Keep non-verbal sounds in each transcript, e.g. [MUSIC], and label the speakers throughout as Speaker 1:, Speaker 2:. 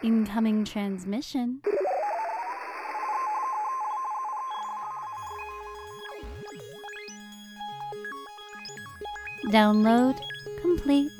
Speaker 1: Incoming transmission. Download complete.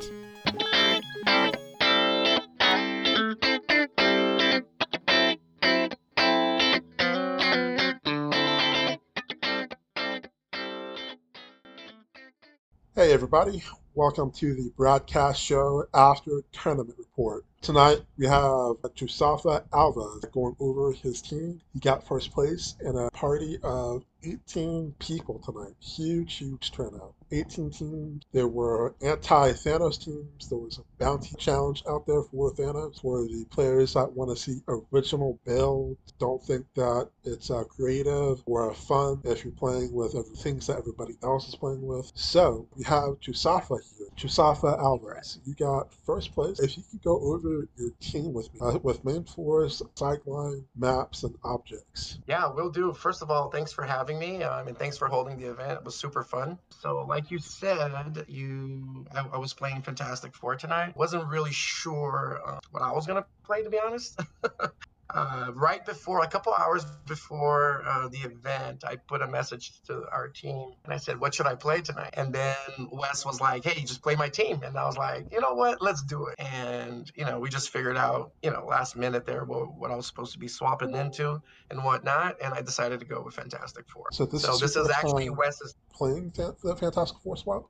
Speaker 2: Hey everybody, welcome to the Bradcast show after tournament report. Tonight we have Josafa Alves going over his team. He got first place in a party of 18 people tonight. Huge, huge turnout. 18 teams. There were anti-Thanos teams. There was a bounty challenge out there for Thanos for the players that want to see original builds. Don't think that it's uh, creative or fun if you're playing with other things that everybody else is playing with. So we have Josafa here. Josafa Alvarez. You got first place. If you could go over your team with me, uh, with main force, sideline, maps, and objects.
Speaker 3: Yeah, we'll do. First of all, thanks for having me, um, and thanks for holding the event. It was super fun. So, like you said, you I, I was playing Fantastic Four tonight. wasn't really sure uh, what I was gonna play, to be honest. [LAUGHS] uh, right before, a couple hours before uh, the event, I put a message to our team and I said, What should I play tonight? And then Wes was like, Hey, just play my team. And I was like, You know what? Let's do it. And, you know, we just figured out, you know, last minute there what, what I was supposed to be swapping into and whatnot. And I decided to go with Fantastic Four.
Speaker 2: So this
Speaker 3: So
Speaker 2: is
Speaker 3: this is actually Wes's.
Speaker 2: playing the Fantastic Four swap.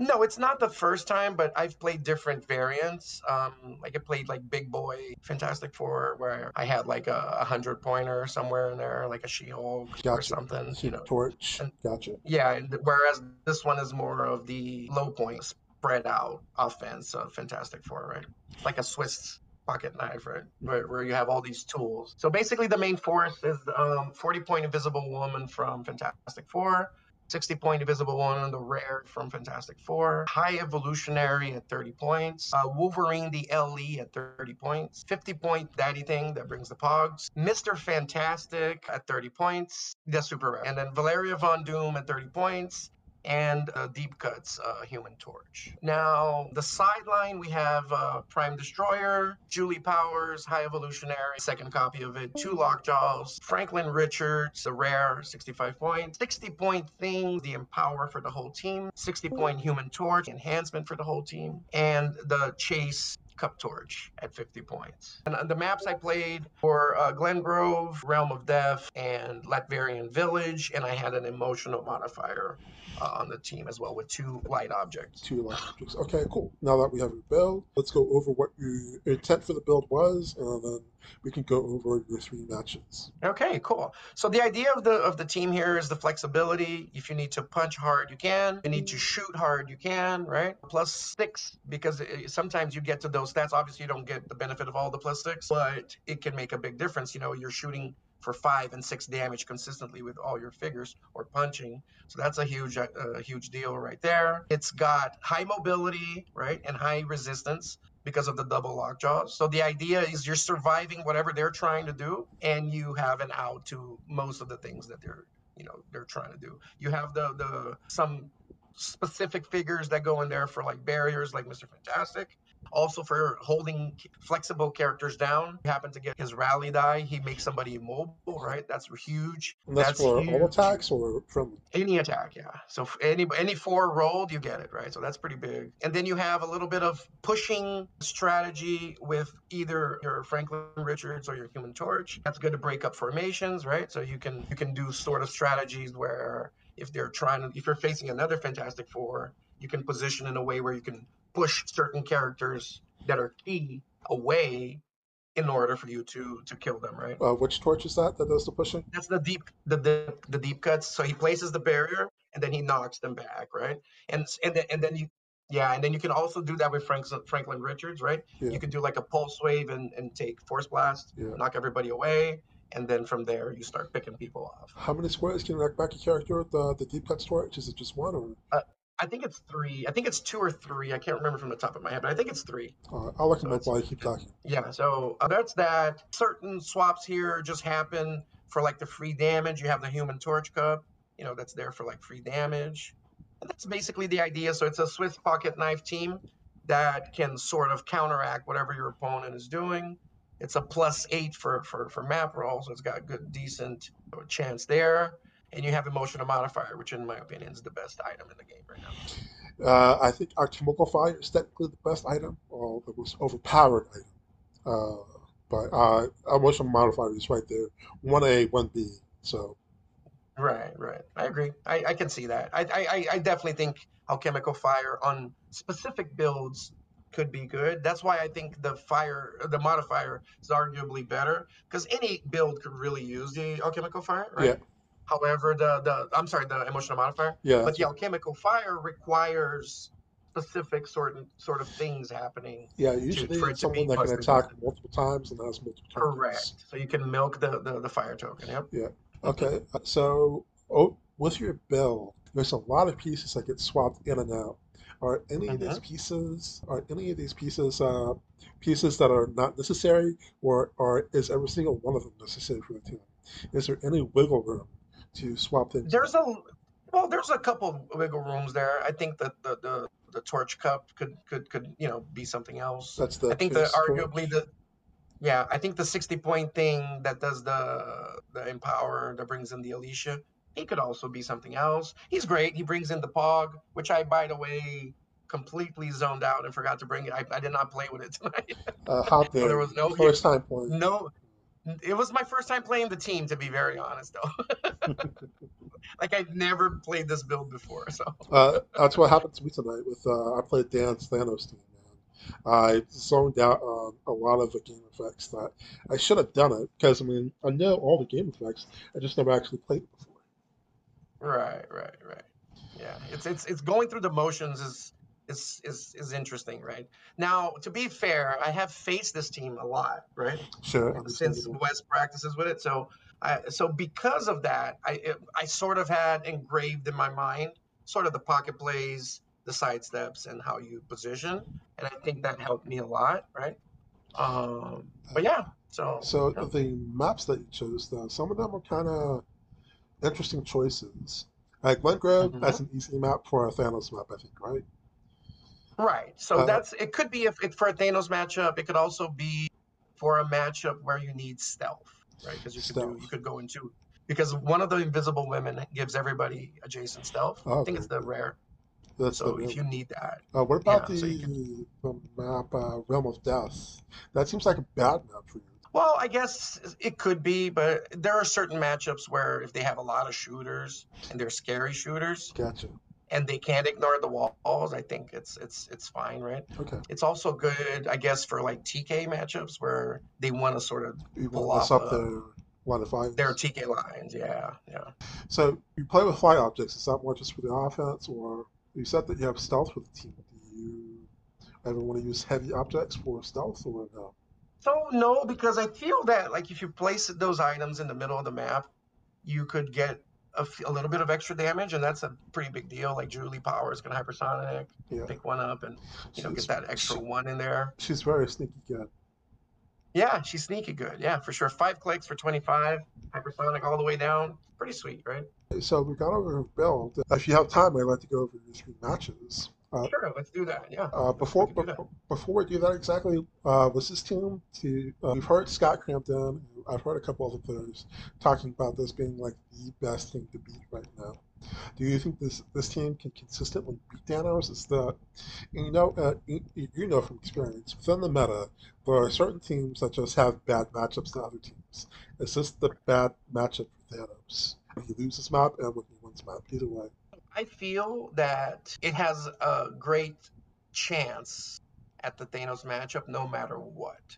Speaker 3: No, it's not the first time, but I've played different variants. Um, like I played like Big Boy Fantastic Four, where I had like a, a hundred pointer somewhere in there, like a She-Hulk or
Speaker 2: Gotcha.
Speaker 3: something. You know,
Speaker 2: Torch.
Speaker 3: and-
Speaker 2: Gotcha.
Speaker 3: yeah. And whereas this one is more of the low point spread out offense of Fantastic Four, right? Like a Swiss pocket knife, right? Where, where you have all these tools. So basically, the main force is um, 40 point Invisible Woman from Fantastic Four. 60 point Invisible One Woman, the rare from Fantastic Four. High Evolutionary at 30 points. Uh, Wolverine, the LE at 30 points. 50 point Daddy Thing that brings the Pogs. Mr. Fantastic at 30 points. The super rare. And then Valeria Von Doom at 30 points and uh, Deep Cuts uh, Human Torch. Now, the sideline, we have uh, Prime Destroyer, Julie Powers, High Evolutionary, second copy of it, two Lockjaws, Franklin Richards, the rare, 65 points, 60 point Thing, the Empower for the whole team, 60 point Human Torch, enhancement for the whole team, and the Chase Cup Torch at 50 points. And uh, the maps I played were uh, Glen Grove, Realm of Death, and Latverian Village, and I had an emotional modifier uh, on the team as well with two light objects.
Speaker 2: two light objects. Okay, cool. Now that we have your build, let's go over what your intent for the build was, and then we can go over your three matches.
Speaker 3: Okay, cool. So the idea of the of the team here is the flexibility. If you need to punch hard, you can. If you need to shoot hard, you can, right? Plus six, because it- sometimes you get to those stats. Obviously, you don't get the benefit of all the plus six, but it can make a big difference. You know, you're shooting for five and six damage consistently with all your figures or punching. So that's a huge, uh, uh, huge deal right there. It's got high mobility, right, and high resistance because of the double lockjaws. So the idea is you're surviving whatever they're trying to do, and you have an out to most of the things that they're, you know, they're trying to do. You have the the some specific figures that go in there for like barriers, like Mr. Fantastic. Also for holding flexible characters down. You happen to get his rally die. He makes somebody immobile, right? That's huge.
Speaker 2: And that's, for all attacks or from
Speaker 3: Any attack, yeah. So any any four rolled, you get it, right? So that's pretty big. And then you have a little bit of pushing strategy with either your Franklin Richards or your Human Torch. That's good to break up formations, right? So you can you can do sort of strategies where if they're trying to if you're facing another Fantastic Four, you can position in a way where you can push certain characters that are key away in order for you to to kill them, right?
Speaker 2: uh, which torch is that that does the pushing?
Speaker 3: That's the deep the, the the deep cuts. So he places the barrier and then he knocks them back, right? And and then and then you yeah, and then you can also do that with Frank, Franklin Richards, right?
Speaker 2: Yeah.
Speaker 3: You can do like a pulse wave and, and take force blast,
Speaker 2: Yeah.
Speaker 3: knock everybody away, and then from there you start picking people off.
Speaker 2: How many squares can you knock back a character with the, the deep cut torch? Is it just one or?
Speaker 3: I think it's three. I think it's two or three. I can't remember from the top of my head, but I think it's three.
Speaker 2: Uh, I'll look them
Speaker 3: So
Speaker 2: up while you keep talking.
Speaker 3: Yeah, so uh, that's that. Certain swaps here just happen for like the free damage. You have the Human Torch Cup, you know, that's there for like free damage. And that's basically the idea. So it's a Swiss pocket knife team. that can sort of counteract whatever your opponent is doing. It's a plus eight for for for map roll, so it's got a good decent chance there. And you have emotional modifier, which in my opinion is the best item in the game right now.
Speaker 2: Uh, I think Alchemical Fire is technically the best item, or the most overpowered item. Uh, but uh, emotional modifier is right there, one A, one B. So
Speaker 3: Right, right. I agree. I, I can see that. I, I, I definitely think alchemical fire on specific builds could be good. That's why I think the fire, the modifier is arguably better because any build could really use the alchemical fire, right?
Speaker 2: Yeah.
Speaker 3: However, the the I'm sorry, the emotional modifier,
Speaker 2: yeah,
Speaker 3: but the alchemical fire requires specific sort of sort of things happening.
Speaker 2: yeah. Usually
Speaker 3: for it
Speaker 2: it's
Speaker 3: to be
Speaker 2: someone that can attack multiple times and has multiple targets.
Speaker 3: Correct. So you can milk the the, the fire token. Yep. Yeah.
Speaker 2: Okay, uh, so oh, with your bill, there's a lot of pieces that get swapped in and out. Are any of these
Speaker 3: Mhm.
Speaker 2: pieces, are any of these pieces, uh, pieces that are not necessary, or, or is every single one of them necessary for the team? Is there any wiggle room to swap things?
Speaker 3: There's a well, there's a couple wiggle rooms there. I think that the the, the torch cup could could could you know be something else.
Speaker 2: That's the
Speaker 3: I think the arguably
Speaker 2: torch.
Speaker 3: the yeah, I think the 60 point thing that does the the empower that brings in the Alicia, he could also be something else. He's great. He brings in the Pog, which I by the way completely zoned out and forgot to bring it. I, I did not play with it tonight.
Speaker 2: Uh, how
Speaker 3: So there was no
Speaker 2: First time playing.
Speaker 3: no it was my first time playing the team to be very honest though. [LAUGHS] like I've never played this build before, so
Speaker 2: Uh, that's what happened to me tonight with uh, I played Dan's Thanos team, man. I zoned out on a lot of the game effects that I should have done it because I mean I know all the game effects, I just never actually played it before.
Speaker 3: Right, right, right. Yeah, it's it's it's going through the motions is is is is interesting, right? Now, to be fair, I have faced this team a lot, right?
Speaker 2: Sure,
Speaker 3: Since West practices with it, so I so because of that, I it, I sort of had engraved in my mind sort of the pocket plays, the side steps, and how you position, and I think that helped me a lot, right? Um, but yeah, so
Speaker 2: So
Speaker 3: yeah.
Speaker 2: the maps that you chose, though, some of them are kind of interesting choices. Like Glen Grove,
Speaker 3: Mhm.
Speaker 2: that's an easy map for a Thanos map, I think, right?
Speaker 3: Right. So
Speaker 2: Uh,
Speaker 3: that's it. Could be if it for a Thanos matchup. It could also be for a matchup where you need stealth, right? Because you could do you could go into because one of the invisible women gives everybody adjacent stealth.
Speaker 2: Oh,
Speaker 3: I think it's the rare.
Speaker 2: That's
Speaker 3: So
Speaker 2: the
Speaker 3: if you need that,
Speaker 2: Uh, what about
Speaker 3: yeah, so
Speaker 2: the, the map uh, Realm of Death? That seems like a bad map for you.
Speaker 3: well, I guess it could be, but there are certain matchups where if they have a lot of shooters and they're scary shooters
Speaker 2: Gotcha.
Speaker 3: And they can't ignore the walls, I think it's it's it's fine, right?
Speaker 2: Okay.
Speaker 3: It's also good, I guess, for like TK matchups where they want to sort of
Speaker 2: You
Speaker 3: Pull off
Speaker 2: up their line of fire.
Speaker 3: their TK lines. Yeah, yeah.
Speaker 2: So you play with fly objects. Is that more just for the offense, or you said that you have stealth with the team? Do you ever want to use heavy objects for stealth, or no?
Speaker 3: So no, because I feel that like if you place those items in the middle of the map, you could get a, f- a little bit of extra damage, and that's a pretty big deal. Like Julie Powers can hypersonic,
Speaker 2: Yeah,
Speaker 3: pick one up, and you know get that extra
Speaker 2: she-
Speaker 3: one in there.
Speaker 2: she's very sneaky good.
Speaker 3: Yeah, she's sneaky good. Yeah, for sure. Five clicks for twenty five, hypersonic all the way down. Pretty sweet, right?
Speaker 2: So we got over her build. If you have time, I'd like to go over your three matches. Uh,
Speaker 3: Sure, let's do that. Yeah.
Speaker 2: Uh, before
Speaker 3: We can do that.
Speaker 2: before, before we do that, exactly, uh, was this team to? Uh, we've heard Scott Crampton. I've heard a couple other players talking about this being like the best thing to beat right now. Do you think this this team can consistently beat Thanos? Is the and you know uh, you, you know from experience within the meta, there are certain teams that just have bad matchups to other teams. Is this the bad matchup for Thanos? When he loses map and when he wins map, either way.
Speaker 3: I feel that it has a great chance at the Thanos matchup no matter what.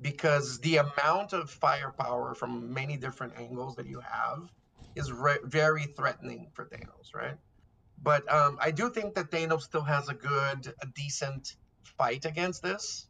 Speaker 3: Because the amount of firepower from many different angles that you have is re- very threatening for Thanos, right? But um, I do think that Thanos still has a good, a decent fight against this.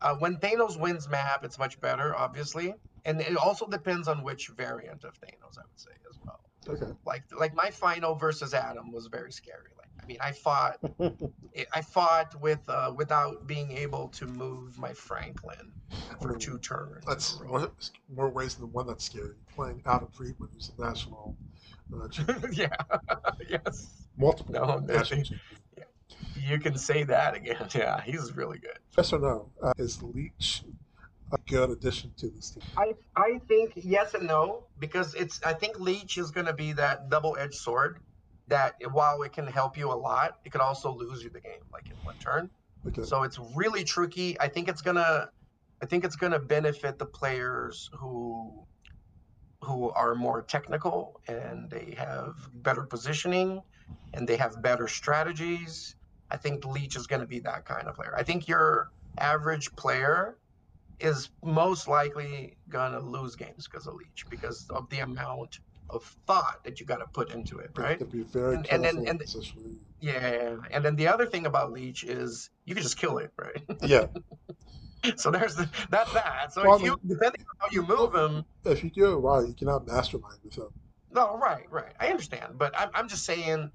Speaker 3: Uh, when Thanos wins map, it's much better, obviously. And it also depends on which variant of Thanos, I would say, as well
Speaker 2: Okay. [LAUGHS]
Speaker 3: like like my final versus Adam was very scary. Like I mean, I fought [LAUGHS] I fought with uh, without being able to move my Franklin for two turns.
Speaker 2: That's more, more ways than one that's scary. Playing Adam Friedman, who's a national, uh, [LAUGHS]
Speaker 3: yeah. yes.
Speaker 2: multiple
Speaker 3: No,
Speaker 2: national champion.
Speaker 3: You can say that again. Yeah, he's really good.
Speaker 2: Yes or no? Uh, is Leech a good addition to this team?
Speaker 3: I I think yes and no because it's I think Leech is going to be that double-edged sword that while it can help you a lot, it could also lose you the game like in one turn.
Speaker 2: Okay.
Speaker 3: So it's really tricky. I think it's gonna I think it's gonna benefit the players who who are more technical and they have better positioning and they have better strategies. I think Leech is gonna be that kind of player. I think your average player is most likely gonna lose games because of Leech because of the amount of thought that you got to put into it, right?
Speaker 2: to be very
Speaker 3: And- and then- and-
Speaker 2: positioning.
Speaker 3: Yeah, and then the other thing about Leech is you can just kill it, right? [LAUGHS]
Speaker 2: Yeah.
Speaker 3: so there's the, that's that. So
Speaker 2: Well,
Speaker 3: if you depending on how you move him,
Speaker 2: If you do it right, you cannot mastermind with him.
Speaker 3: no, right, right. I understand, but I'm I'm just saying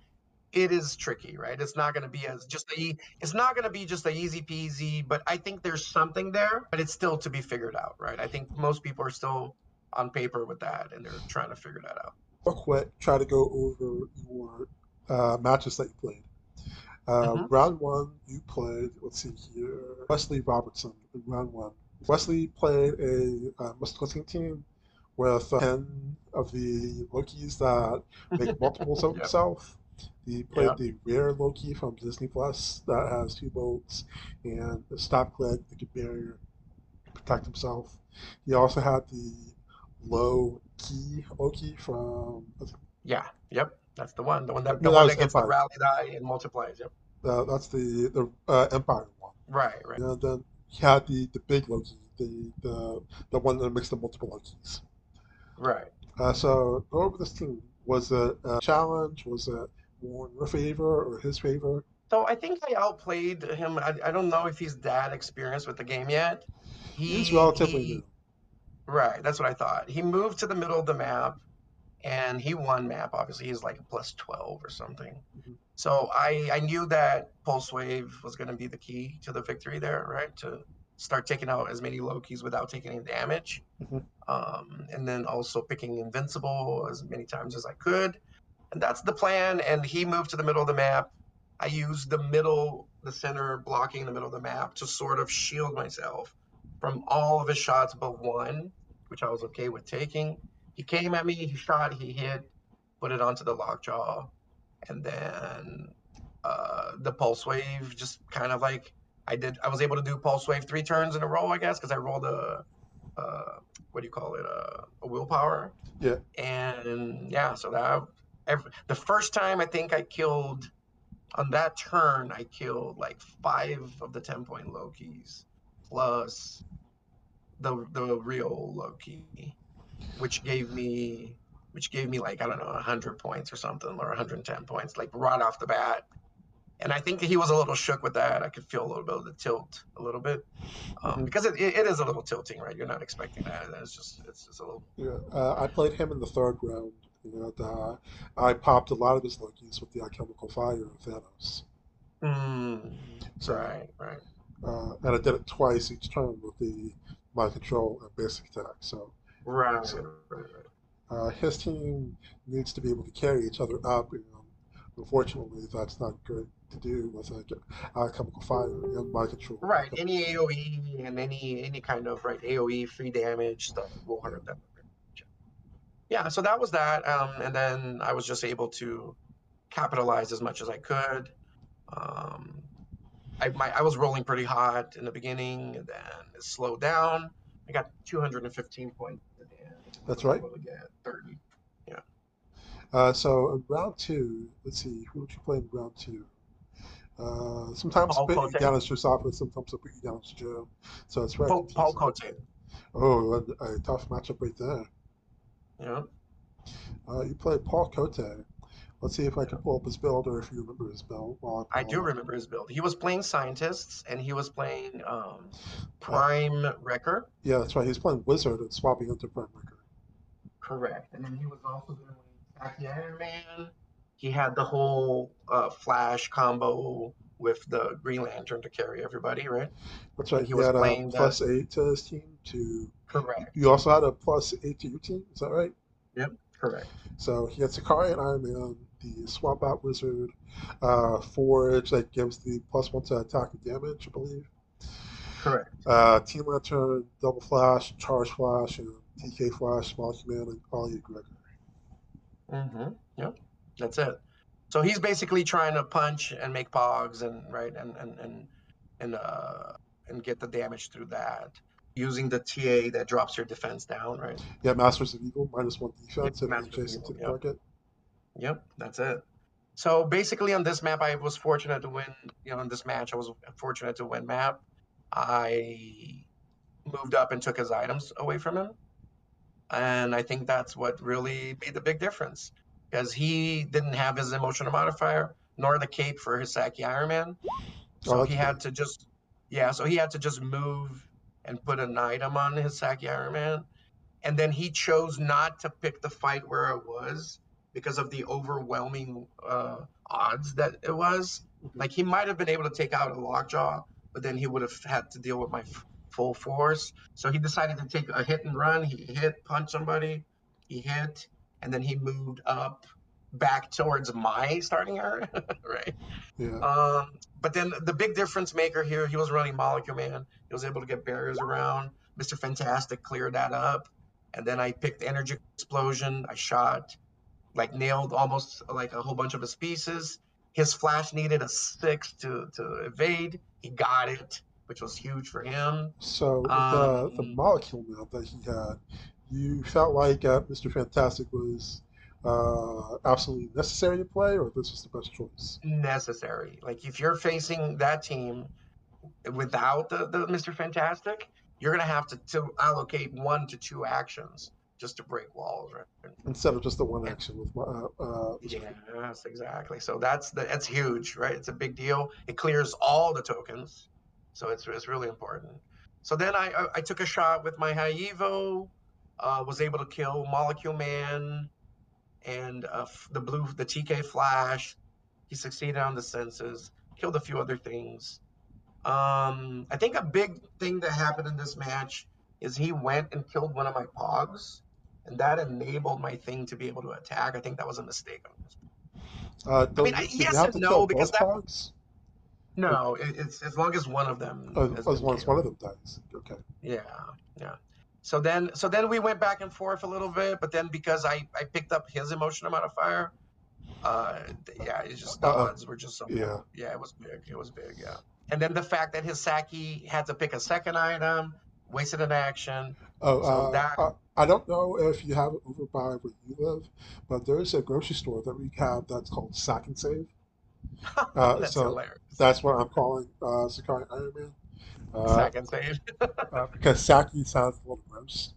Speaker 3: it is tricky, right? It's not going to be as just a, it's not going to be just a easy peasy, but I think there's something there, but it's still to be figured out, right? I think most people are still on paper with that and they're trying to figure that out.
Speaker 2: Real quick, try to go over your uh, matches that you played. Uh,
Speaker 3: Mhm.
Speaker 2: Round one, you played, let's see here, Wesley Robertson in round one. Wesley played a uh, Wisconsin team with uh, 10 of the Lokis that make multiples of [LAUGHS]
Speaker 3: Yep.
Speaker 2: himself. He played
Speaker 3: Yep.
Speaker 2: the rare Loki from Disney Plus that has two bolts and a stop leg that could barrier to protect himself. He also had the low key Loki from
Speaker 3: Yeah, yep, that's the one. The one that the
Speaker 2: No,
Speaker 3: one that gets the
Speaker 2: Empire.
Speaker 3: rally die and multiplies. Yep.
Speaker 2: uh, that's the the uh, Empire one.
Speaker 3: Right, right.
Speaker 2: And then he had the the big Loki, the the the one that makes the multiple Lokis.
Speaker 3: Right.
Speaker 2: Uh, so go over this team. Was it a challenge? Was it more in your favor or his favor?
Speaker 3: So I think I outplayed him. I, I don't know if he's that experienced with the game yet. He,
Speaker 2: He's relatively
Speaker 3: he-
Speaker 2: new.
Speaker 3: Right, that's what I thought. He moved to the middle of the map and he won map. Obviously, he's like a plus 12 or something.
Speaker 2: Mhm.
Speaker 3: So I, I knew that Pulse Wave was going to be the key to the victory there, right? To start taking out as many Lokis without taking any damage.
Speaker 2: Mhm.
Speaker 3: Um, and then also picking Invincible as many times as I could. And that's the plan. And he moved to the middle of the map. I used the middle, the center blocking the middle of the map to sort of shield myself from all of his shots but one, which I was okay with taking. He came at me, he shot, he hit, put it onto the lockjaw, and then uh, the pulse wave just kind of like I did. I was able to do pulse wave three turns in a row, I guess, because I rolled a, uh, what do you call it, uh, a willpower.
Speaker 2: Yeah.
Speaker 3: And yeah, so that every, the first time I think I killed on that turn, I killed like five of the ten point Lokis plus the the real Loki, which gave me which gave me like I don't know hundred points or something or 110 points like right off the bat. And I think he was a little shook with that. I could feel a little bit of the tilt, a little bit, um, because it, it, it is a little tilting, right? You're not expecting that. It's just it's just a little.
Speaker 2: Yeah, uh, I played him in the third round. You know, uh, I popped a lot of his Lokis with the alchemical fire of Thanos.
Speaker 3: Mm,
Speaker 2: So,
Speaker 3: right, right.
Speaker 2: uh, and I did it twice each turn with the mind control and basic attack. So
Speaker 3: Right,
Speaker 2: So-
Speaker 3: right, right.
Speaker 2: uh, his team needs to be able to carry each other up. And, um, unfortunately, that's not good to do with like, alchemical fire and mind control.
Speaker 3: Right. Any AOE and any any kind of right AOE free damage stuff will hurt them. Yeah. So that was that. Um, and then I was just able to capitalize as much as I could. Um, I my, I was rolling pretty hot in the beginning, and then it slowed down. I got 215 points. at the end.
Speaker 2: That's right.
Speaker 3: Able to get 30.
Speaker 2: Uh, so round two, let's see, who did you play in round two? Uh, sometimes
Speaker 3: Paul
Speaker 2: I put you
Speaker 3: Cote.
Speaker 2: down as Drosophila, sometimes I put you down as Joe. So it's right.
Speaker 3: Paul, Paul Cote.
Speaker 2: Oh, a, a tough matchup right there.
Speaker 3: Yeah.
Speaker 2: Uh, you played Paul Cote. Let's see if I can pull up his build or if you remember his build. I'm
Speaker 3: I do remember his build. He was playing scientists and he was playing um, Prime Wrecker.
Speaker 2: Yeah, that's right. He's playing Wizard and swapping into Prime Wrecker.
Speaker 3: Correct. And then he was also doing Tacky Iron Man. He had the whole uh, Flash combo with the Green Lantern to carry everybody, right?
Speaker 2: That's right.
Speaker 3: He
Speaker 2: He,
Speaker 3: was
Speaker 2: had a
Speaker 3: playing that-
Speaker 2: plus eight to his team. To
Speaker 3: Correct.
Speaker 2: you also had a plus eight to your team. Is that right? Yep.
Speaker 3: Correct.
Speaker 2: So he had Sakari and Iron Man, the Swap Out Wizard, uh, Forge that gives the plus one to attack and damage, I believe.
Speaker 3: Correct.
Speaker 2: Uh, Team Lantern, Double Flash, Charge Flash, and TK Flash, Small Command, and Ollie Gregor.
Speaker 3: Mm-hmm. Yep. That's it. So he's basically trying to punch and make pogs and right and and and and uh and get the damage through that using the TA that drops your defense down, right?
Speaker 2: Yeah, Masters of Evil, minus one defense, and adjacent to the
Speaker 3: yep.
Speaker 2: target.
Speaker 3: Yep, that's it. So basically, on this map, I was fortunate to win. You know, in this match, I was fortunate to win map. I moved up and took his items away from him, and I think that's what really made the big difference because he didn't have his emotional modifier nor the cape for his Saki Iron Man, so oh,
Speaker 2: that's
Speaker 3: he had to just yeah, so he had to just move and put an item on his Saki Iron Man, and then he chose not to pick the fight where it was because of the overwhelming uh, odds that it was. Like he might have been able to take out a lockjaw, but then he would have had to deal with my f- full force. So he decided to take a hit and run. He hit, punch somebody, he hit, and then he moved up back towards my starting area, [LAUGHS] right?
Speaker 2: Yeah.
Speaker 3: Um, but then the big difference maker here, he was running Molecule Man. He was able to get barriers around. Mr. Fantastic cleared that up. And then I picked Energy Explosion. I shot, like nailed almost like a whole bunch of his pieces. His flash needed a six to, to evade. He got it, which was huge for him.
Speaker 2: So the the
Speaker 3: Um,
Speaker 2: Molecule Man that he had, you felt like uh, Mr. Fantastic was uh, absolutely necessary to play, or this was the best choice?
Speaker 3: necessary. Like if you're facing that team without the, the Mr. Fantastic, you're gonna have to, to allocate one to two actions just to break walls, right?
Speaker 2: Instead of just the one action with uh, uh, Mr.
Speaker 3: Yes, exactly. So that's the that's huge, right? It's a big deal. It clears all the tokens, so it's it's really important. So then I I, I took a shot with my high uh, was able to kill Molecule Man, and uh, the blue the TK Flash. He succeeded on the senses, killed a few other things. Um, I think a big thing that happened in this match is he went and killed one of my Pogs, and that enabled my thing to be able to attack. I think that was a mistake. on his
Speaker 2: Uh, don't-
Speaker 3: mean, I- yes
Speaker 2: you have
Speaker 3: and no, because that-
Speaker 2: pogs?
Speaker 3: No, it, it's as long as one of them.
Speaker 2: Oh, as long as one of them dies. Okay.
Speaker 3: Yeah, yeah. So then, so then we went back and forth a little bit, but then because I I picked up his emotional modifier, uh, yeah, it's just the
Speaker 2: Uh-uh.
Speaker 3: odds were just so.
Speaker 2: Yeah.
Speaker 3: Yeah, it was big. It was big. Yeah. And then the fact that his Saki had to pick a second item, wasted an action.
Speaker 2: Oh,
Speaker 3: So
Speaker 2: uh,
Speaker 3: that-
Speaker 2: I, I don't know if you have it over by where you live, but there's a grocery store that we have that's called Sack and Save. [LAUGHS] Uh,
Speaker 3: That's
Speaker 2: so
Speaker 3: hilarious.
Speaker 2: That's what I'm calling uh, Sakai Iron Man. Uh,
Speaker 3: Second save.
Speaker 2: uh, because Saki sounds a little gross.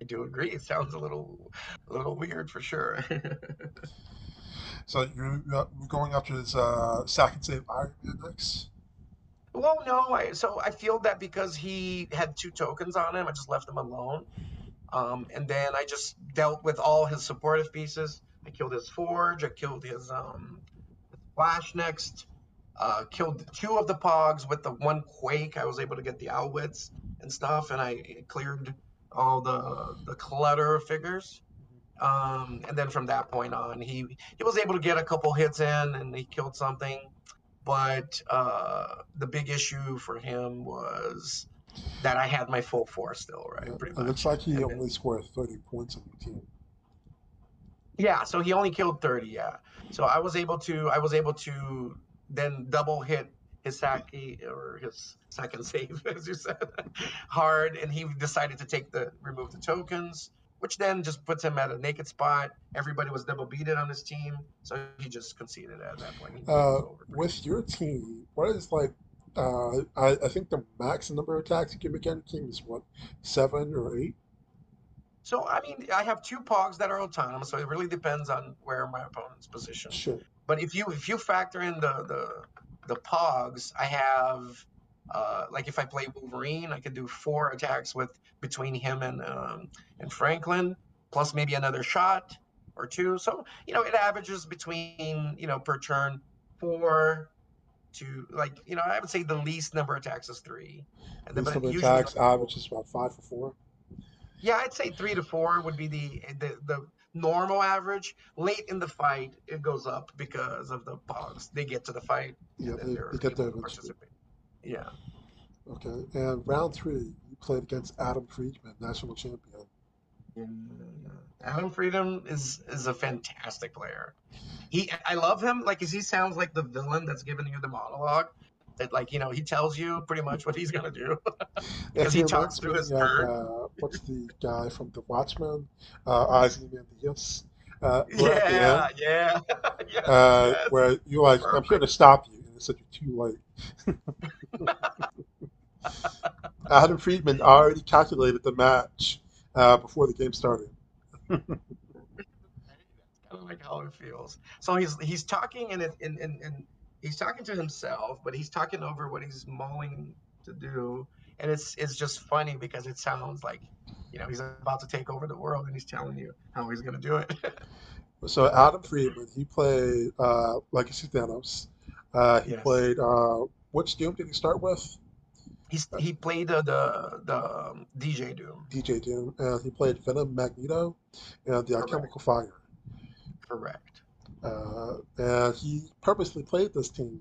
Speaker 3: I do agree. It sounds a little, a little weird for sure. [LAUGHS]
Speaker 2: So you're, going after this uh, Sack and Save Iron Man next.
Speaker 3: Well, no. I, so I feel that because he had two tokens on him, I just left him alone. Um, and then I just dealt with all his supportive pieces. I killed his forge. I killed his um, flash next. Uh, killed two of the pogs with the one quake. I was able to get the outwits and stuff, and I cleared all the the clutter of figures. Um, and then from that point on, he he was able to get a couple hits in, and he killed something but uh, the big issue for him was that I had my full force still, right? Pretty
Speaker 2: it
Speaker 3: much.
Speaker 2: looks like he
Speaker 3: And then-
Speaker 2: only scored 30 points on the team.
Speaker 3: yeah, so he only killed thirty. Yeah, so I was able to I was able to then double hit his Saki or his second save, [LAUGHS] as you said, hard, and he decided to take the remove the tokens. Which then just puts him at a naked spot. Everybody was double beaten on his team, so he just conceded at that point.
Speaker 2: Uh, with your team, what is like? Uh, I, I think the max number of attacks you can make on team is what, seven or eight?
Speaker 3: So I mean, I have two pogs that are autonomous, so it really depends on where my opponent's position.
Speaker 2: Sure.
Speaker 3: But if you if you factor in the the the pogs, I have uh, like if I play Wolverine, I could do four attacks with between him and um, and Franklin, plus maybe another shot or two. So you know, it averages between you know per turn four to like you know I would say the least number of attacks is three. And
Speaker 2: These
Speaker 3: but
Speaker 2: number
Speaker 3: usually-
Speaker 2: attacks average is about five for four.
Speaker 3: yeah, I'd say three to four would be the the the, normal average. Late in the fight, it goes up because of the pogs. They get to the fight.
Speaker 2: Yeah,
Speaker 3: and
Speaker 2: they,
Speaker 3: they're
Speaker 2: they get there
Speaker 3: able to
Speaker 2: eventually.
Speaker 3: participate. Yeah.
Speaker 2: Okay, and round three, you played against Adam Friedman, national champion.
Speaker 3: Mm, Adam Friedman is is a fantastic player. He, I love him. Like, he sounds like the villain that's giving you the monologue. That, like, you know, he tells you pretty much what he's gonna do. [LAUGHS] Because he talks through his bird.
Speaker 2: uh, what's the guy from The Watchmen? Uh, Ozymandias. Uh, where at the
Speaker 3: yeah, yeah, [LAUGHS] yeah.
Speaker 2: uh,
Speaker 3: yes.
Speaker 2: where you're like, I'm here to stop you, and it said you're too late. [LAUGHS] Adam Friedman already calculated the match uh, before the game started.
Speaker 3: kind of like how it feels. So he's he's talking and and and and he's talking to himself, but he's talking over what he's mulling to do, and it's it's just funny because it sounds like you know he's about to take over the world, and he's telling you how he's gonna do it. [LAUGHS]
Speaker 2: So Adam Friedman, he played uh, Legacy Thanos. Uh, he
Speaker 3: Yes.
Speaker 2: played uh, which Doom did he start with?
Speaker 3: he's he played the the, the um, DJ Doom,
Speaker 2: DJ Doom, and he played Venom Magneto and the
Speaker 3: Correct.
Speaker 2: Alchemical Fire.
Speaker 3: correct?
Speaker 2: Uh, and he purposely played this team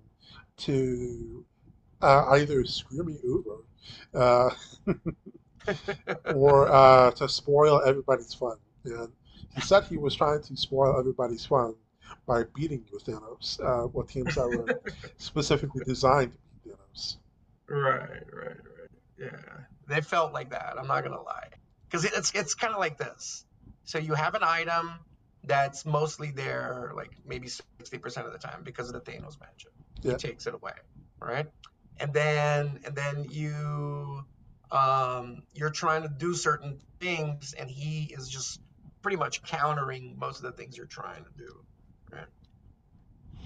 Speaker 2: to uh, either screw me over uh, [LAUGHS] or uh, to spoil everybody's fun. And he said he was trying to spoil everybody's fun by beating you with Thanos, uh, with teams that were [LAUGHS] specifically designed to beat Thanos.
Speaker 3: Right, right, right. Yeah, they felt like that. I'm not gonna lie, because it's it's kind of like this. So you have an item that's mostly there, like maybe sixty percent of the time because of the Thanos magic.
Speaker 2: Yeah.
Speaker 3: He takes it away, right? And then and then you um you're trying to do certain things, and he is just pretty much countering most of the things you're trying to do, right?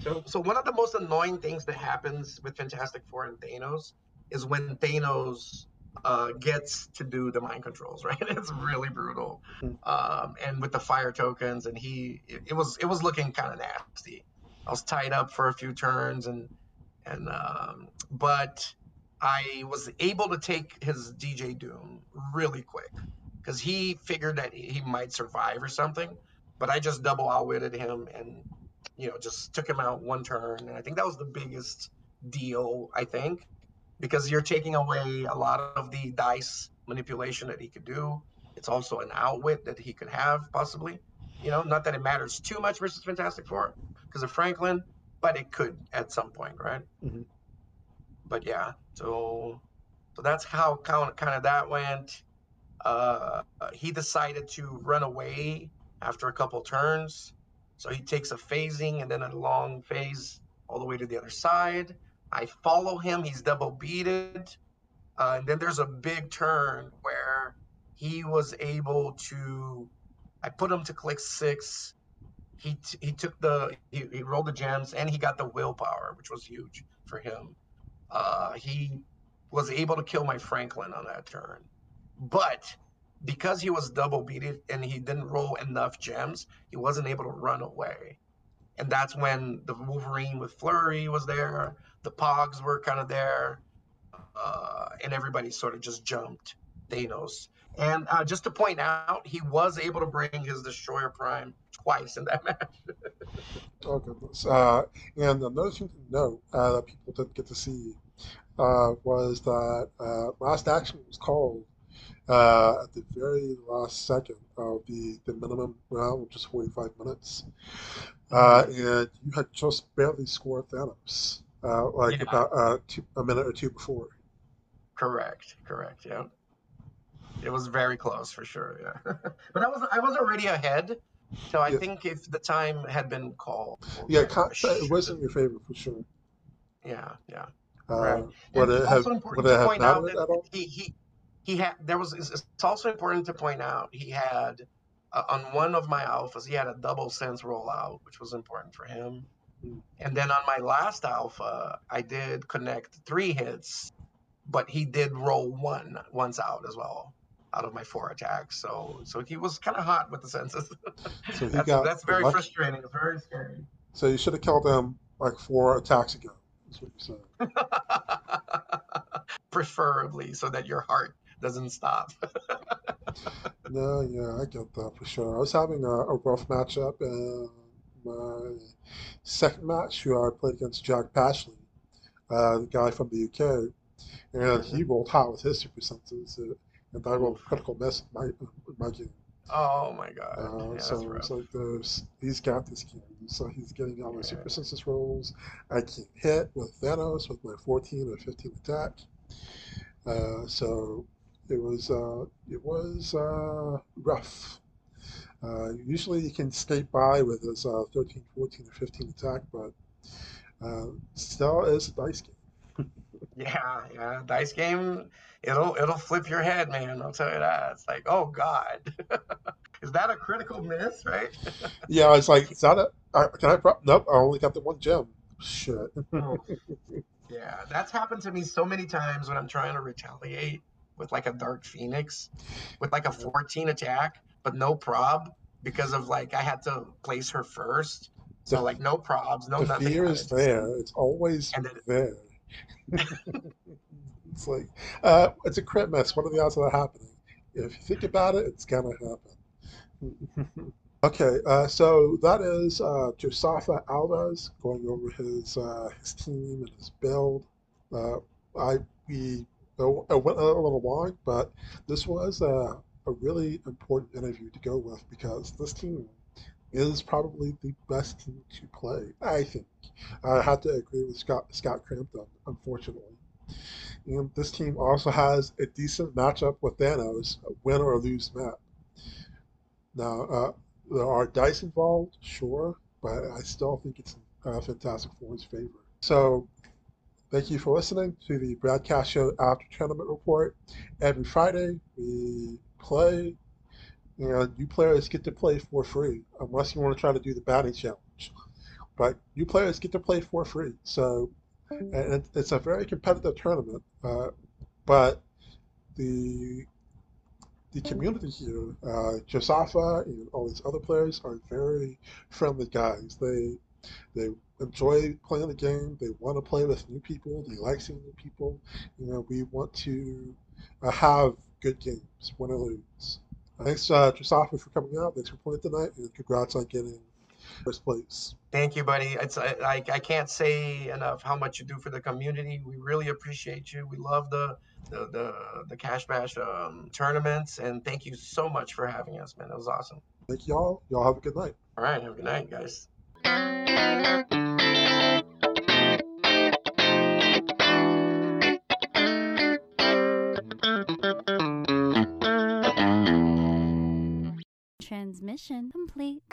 Speaker 3: So, so one of the most annoying things that happens with Fantastic Four and Thanos is when Thanos uh, gets to do the mind controls, [LAUGHS] right? It's really brutal,
Speaker 2: Hmm.
Speaker 3: um, and with the fire tokens, and he, it, it was, it was looking kind of nasty. I was tied up for a few turns, and and um, but I was able to take his DJ Doom really quick because he figured that he might survive or something, but I just double outwitted him and you know, just took him out one turn. And I think that was the biggest deal, I think, because you're taking away a lot of the dice manipulation that he could do. It's also an outwit that he could have, possibly. You know, not that it matters too much versus Fantastic Four because of Franklin, but it could at some point, right?
Speaker 2: Mhm.
Speaker 3: But yeah, so so that's how kind kind of that went. Uh, he decided to run away after a couple turns. So he takes a phasing and then a long phase all the way to the other side. I follow him. He's double beaded. Uh, and then there's a big turn where he was able to. I put him to click six. He, t- he took the he, he rolled the gems and he got the willpower, which was huge for him. Uh, he was able to kill my Franklin on that turn, but because he was double beaded and he didn't roll enough gems, he wasn't able to run away. And that's when the Wolverine with Flurry was there, the Pogs were kind of there, uh, and everybody sort of just jumped Thanos. And uh, just to point out, he was able to bring his Destroyer Prime twice in that [LAUGHS] match.
Speaker 2: Oh goodness! Uh, and another thing to note uh, that people didn't get to see uh, was that uh, last action was called uh, at the very last second of the, the minimum round, which is 45 minutes. Uh, and you had just barely scored Thanos, uh, like
Speaker 3: Yeah.
Speaker 2: about uh, two, a minute or two before.
Speaker 3: Correct, correct, yeah. It was very close for sure, yeah. [LAUGHS] but I was I was already ahead, so I
Speaker 2: Yeah.
Speaker 3: think if the time had been called,
Speaker 2: Yeah, con- it wasn't your favorite for sure.
Speaker 3: Yeah, yeah.
Speaker 2: Uh,
Speaker 3: Right.
Speaker 2: Would it have would it
Speaker 3: to
Speaker 2: have
Speaker 3: point out
Speaker 2: mattered
Speaker 3: that
Speaker 2: at all?
Speaker 3: he he he had there was it's also important to point out he had uh, on one of my alphas he had a double sense rollout which was important for him. And then on my last alpha i did connect three hits but he did roll one once out as well out of my four attacks so so he was kind of hot with the senses [LAUGHS]
Speaker 2: So he
Speaker 3: that's,
Speaker 2: got
Speaker 3: that's very
Speaker 2: lucky.
Speaker 3: frustrating it's very scary
Speaker 2: So you should have killed him like four attacks ago. That's what you're saying. [LAUGHS]
Speaker 3: preferably so that your heart doesn't stop [LAUGHS]
Speaker 2: No, yeah, I get that for sure. I was having a, a rough matchup in my second match, who I played against Jack Pashley, uh, the guy from the UK, and he rolled hot with his super senses, uh, and I rolled critical miss in my, in my game.
Speaker 3: Oh my god.
Speaker 2: Uh,
Speaker 3: yeah,
Speaker 2: so it's like there's he's got this game, so he's getting all my super senses rolls. I can't hit with Thanos with my 14 or 15 attack. Uh, so it was uh, it was uh, rough. Uh, usually you can skate by with his uh, 13, 14, or 15 attack, but uh, still is a dice game. [LAUGHS]
Speaker 3: Yeah, yeah. Dice game, it'll it'll flip your head, man. I'll tell you that. It's like, oh God. [LAUGHS] Is that a critical miss, right? [LAUGHS]
Speaker 2: Yeah, it's like, is that a, uh, can I, pro- nope, I only got the one gem. Shit.
Speaker 3: Oh. Yeah, that's happened to me so many times when I'm trying to retaliate with like a Dark Phoenix with like a 14 attack, but no prob because of like I had to place her first. So
Speaker 2: The-
Speaker 3: like no probs, no
Speaker 2: the
Speaker 3: nothing.
Speaker 2: fear is
Speaker 3: it.
Speaker 2: there. It's always
Speaker 3: And then-
Speaker 2: there. [LAUGHS] it's like uh, it's a crit miss. What are the odds of that happening? If you think about it, it's gonna happen. [LAUGHS] okay, uh, so that is uh, Josafa Alves going over his uh, his team and his build. Uh, I we it went a little long, but this was a, really important interview to go with because this team is probably the best team to play. I think. I have to agree with Scott Scott Crampton, unfortunately. And this team also has a decent matchup with Thanos, a win or lose map. Now, uh, there are dice involved, sure, but I still think it's uh, Fantastic Four's favor. So, thank you for listening to the Bradcast show after tournament report. Every Friday, we play, You know, you players get to play for free, unless you want to try to do the batting challenge. But new players get to play for free. So, and it's a very competitive tournament. Uh, but the the community here, uh, Josafa and all these other players are very friendly guys. They they enjoy playing the game. They want to play with new people. They like seeing new people. You know, we want to uh, have good games, win or lose. Thanks, uh, Josafa, for coming out. Thanks for playing tonight, and congrats on getting first place.
Speaker 3: Thank you, buddy. It's I, I I can't say enough how much you do for the community. We really appreciate you. We love the the the, the Cash Bash um, tournaments, and thank you so much for having us, man. It was awesome.
Speaker 2: Thank y'all. Y'all have a good night.
Speaker 3: All right, have a good night, guys.
Speaker 1: Transmission complete.